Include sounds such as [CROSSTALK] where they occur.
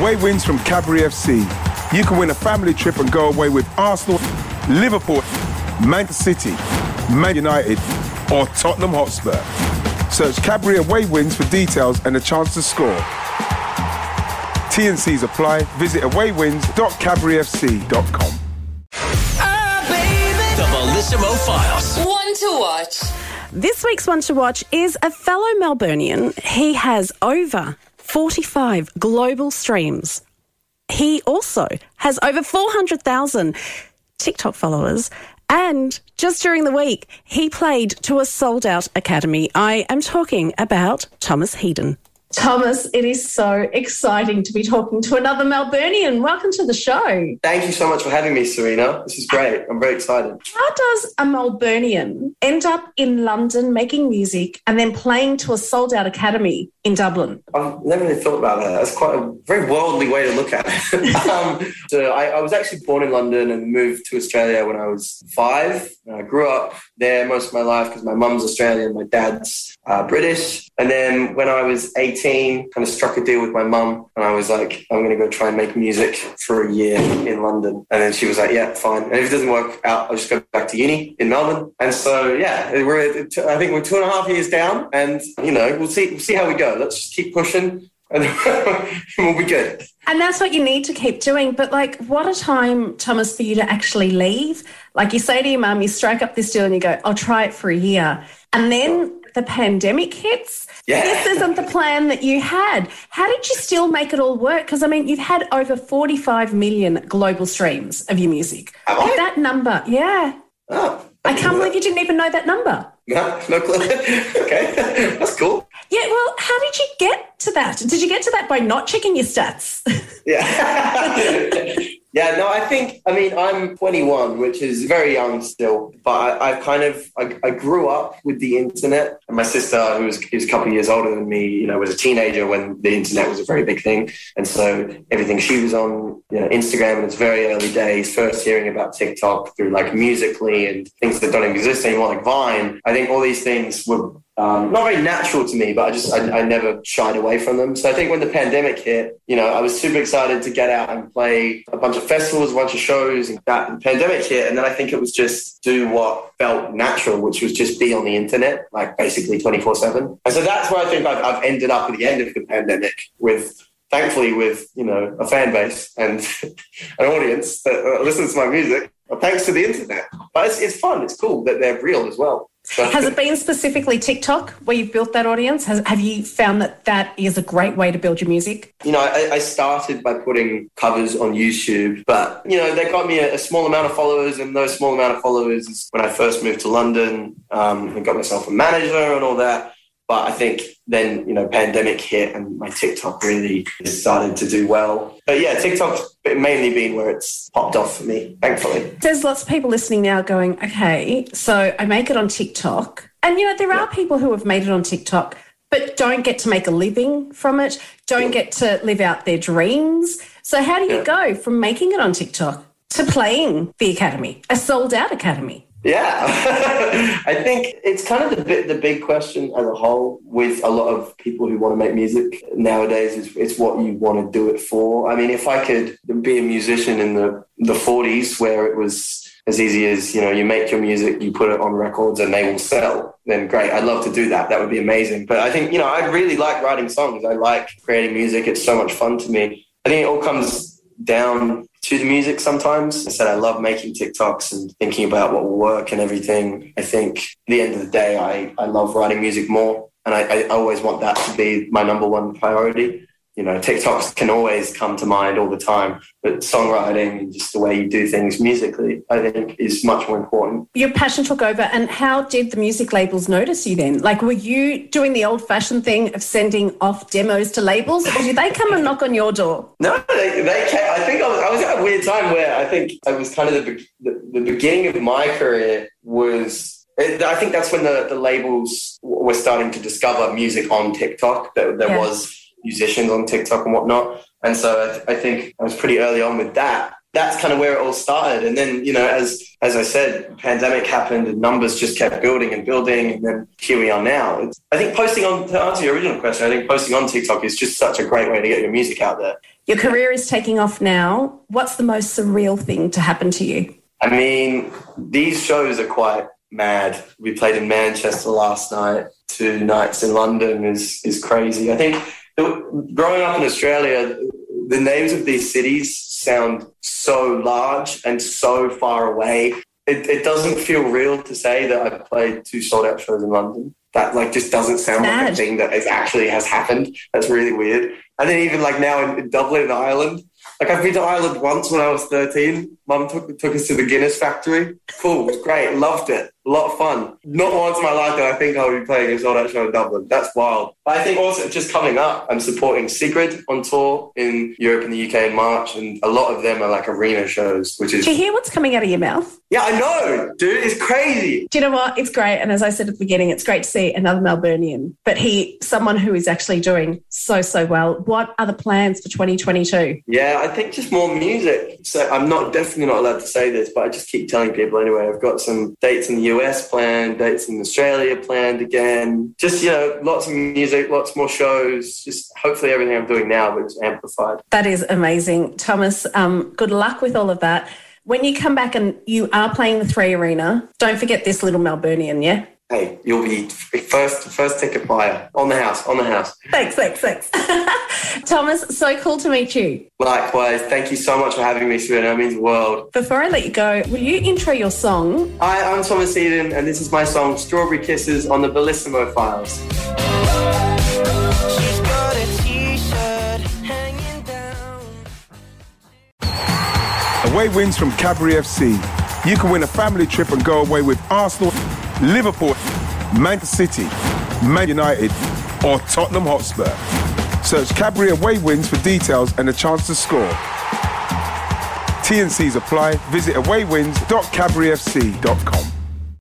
Away wins from Cadbury FC. You can win a family trip and go away with Arsenal, Liverpool, Manchester City, Man United, or Tottenham Hotspur. Search Cadbury Away Wins for details and a chance to score. TNCs apply. Visit awaywins.cadburyfc.com. The Bellissimo Files. One to watch. This week's one to watch is a fellow Melburnian. He has over 45 global streams. He also has over 400,000 TikTok followers. And just during the week, he played to a sold out academy. I am talking about Thomas Headon. Thomas, it is so exciting to be talking to another Melburnian. Welcome to the show. Thank you so much for having me, Sarina. This is great. I'm very excited. How does a Melburnian end up in London making music and then playing to a sold out academy in Dublin? I've never really thought about that. That's quite a very worldly way to look at it. [LAUGHS] um, so I, I, was actually born in London and moved to Australia when I was five. I grew up there most of my life because my mum's Australian, my dad's uh, British. And then when I was 18, kind of struck a deal with my mum and I was like, I'm going to go try and make music for a year in London. And then she was like, yeah, fine. And if it doesn't work out, I'll just go back to uni in Melbourne. And so, yeah, we're, I think we're two and a half years down and, you know, we'll see, we'll see how we go. Let's just keep pushing and [LAUGHS] we'll be good. And that's what you need to keep doing. But like, what a time, Thomas, for you to actually leave. Like you say to your mum, you strike up this deal and you go, I'll try it for a year. And then the pandemic hits. Yeah. This isn't the plan that you had. How did you still make it all work? Because I mean, you've had over 45 million global streams of your music. Have I? That number, yeah. Oh, I can't believe you didn't even know that number. No, no clue. [LAUGHS] okay, [LAUGHS] that's cool. Yeah, well, how did you get to that? Did you get to that by not checking your stats? Yeah. [LAUGHS] yeah, no, I think, I mean, I'm 21, which is very young still, but I, I kind of, I, I, grew up with the internet. And my sister, who was, who's a couple of years older than me, you know, was a teenager when the internet was a very big thing. And so everything she was on, you know, Instagram in its very early days, first hearing about TikTok through like Musical.ly and things that don't exist anymore, like Vine. I think all these things were um, not very natural to me, but I just I, I, never shied away from them. So I think when the pandemic hit, you know, I was super excited to get out and play a bunch of festivals, a bunch of shows, and that the pandemic hit, and then I think it was just do what felt natural, which was just be on the internet, like basically twenty four seven. And so that's where I think I've, I've ended up at the end of the pandemic with thankfully with you know a fan base and [LAUGHS] an audience that uh, listens to my music thanks to the internet but it's, it's fun it's cool that they're real as well has it been specifically TikTok where you've built that audience? Has, have you found that that is a great way to build your music? You know, I, I started by putting covers on YouTube, but, you know, they got me a, a, small amount of followers, and those small amount of followers is when I first moved to London um, and got myself a manager and all that. But I think then, you know, pandemic hit and my TikTok really started to do well. But yeah, TikTok's mainly been where it's popped off for me, thankfully. There's lots of people listening now going, okay, so I make it on TikTok. And, you know, there are people who have made it on TikTok but don't get to make a living from it, don't get to live out their dreams. So, how do you yeah. go from making it on TikTok to playing the academy, a sold out academy? Yeah, [LAUGHS] I think it's kind of the the big question as a whole with a lot of people who want to make music nowadays is it's what you want to do it for. I mean, if I could be a musician in the the 40s where it was as easy as you know you make your music you put it on records and they will sell then great i'd love to do that. That would be amazing. But i think you know i really like writing songs. I like creating music. It's so much fun to me. I think it all comes down to the music sometimes. I said I love making TikToks and thinking about what will work and everything. I think at the end of the day, I, I love writing music more. And I, I always want that to be my number one priority you know, TikToks can always come to mind all the time, but songwriting and just the way you do things musically, I think, is much more important. Your passion took over, and how did the music labels notice you then? Like, were you doing the old fashioned thing of sending off demos to labels, or did they come and knock on your door? No, they, they came, I think I was, I was at a weird time where I think I was kind of the, the, the beginning of my career was I think that's when the, the labels were starting to discover music on TikTok. That there yeah. was musicians on TikTok and whatnot. And so I, th- I, think I was pretty early on with that. That's kind of where it all started. And then, you know, as as I said, pandemic happened and numbers just kept building and building. And then here we are now. It's, I think posting on, to answer your original question, I think posting on TikTok is just such a great way to get your music out there. Your career is taking off now. What's the most surreal thing to happen to you? I mean, these shows are quite mad. We played in Manchester last night. Two nights in London is is crazy. I think growing up in Australia, the names of these cities sound so large and so far away. It, it doesn't feel real to say that I've played two sold out shows in London. That like just doesn't sound like a thing that is actually has happened. That's really weird. And then even like now in, in Dublin, Ireland, like I've been to Ireland once when I was 13. Mum took, took us to the Guinness factory. Cool, it was great, loved it. A lot of fun. Not once in my life that I think I would be playing a sold out show in Dublin. That's wild. But I think also just coming up, I'm supporting Sigrid on tour in Europe and the UK in March, and a lot of them are like arena shows, which is. Do you hear what's coming out of your mouth? Yeah, I know, dude. It's crazy. Do you know what? It's great. And as I said at the beginning, it's great to see another Melburnian, but he, someone who is actually doing so, so well. What are the plans for 2022? Yeah, I think just more music. So I'm not definitely not allowed to say this, but I just keep telling people anyway. I've got some dates in the US planned, dates in Australia planned again. Just, you know, lots of music, lots more shows. Just hopefully everything I'm doing now is amplified. That is amazing. Thomas, um, good luck with all of that. When you come back and you are playing the three arena, don't forget this little Melburnian, yeah? Hey, you'll be first first ticket buyer on the house, on the house. Thanks, thanks, thanks. [LAUGHS] Thomas, so cool to meet you. Likewise. Thank you so much for having me, Sarina. It means the world. Before I let you go, will you intro your song? Hi, I'm Thomas Headon, and this is my song Strawberry Kisses on the Bellissimo Files. Away wins from Cadbury FC. You can win a family trip and go away with Arsenal Liverpool, Manchester City, Man United, or Tottenham Hotspur. Search Cadbury away wins for details and a chance to score. TNCs apply. Visit awaywins.cadburyfc.com.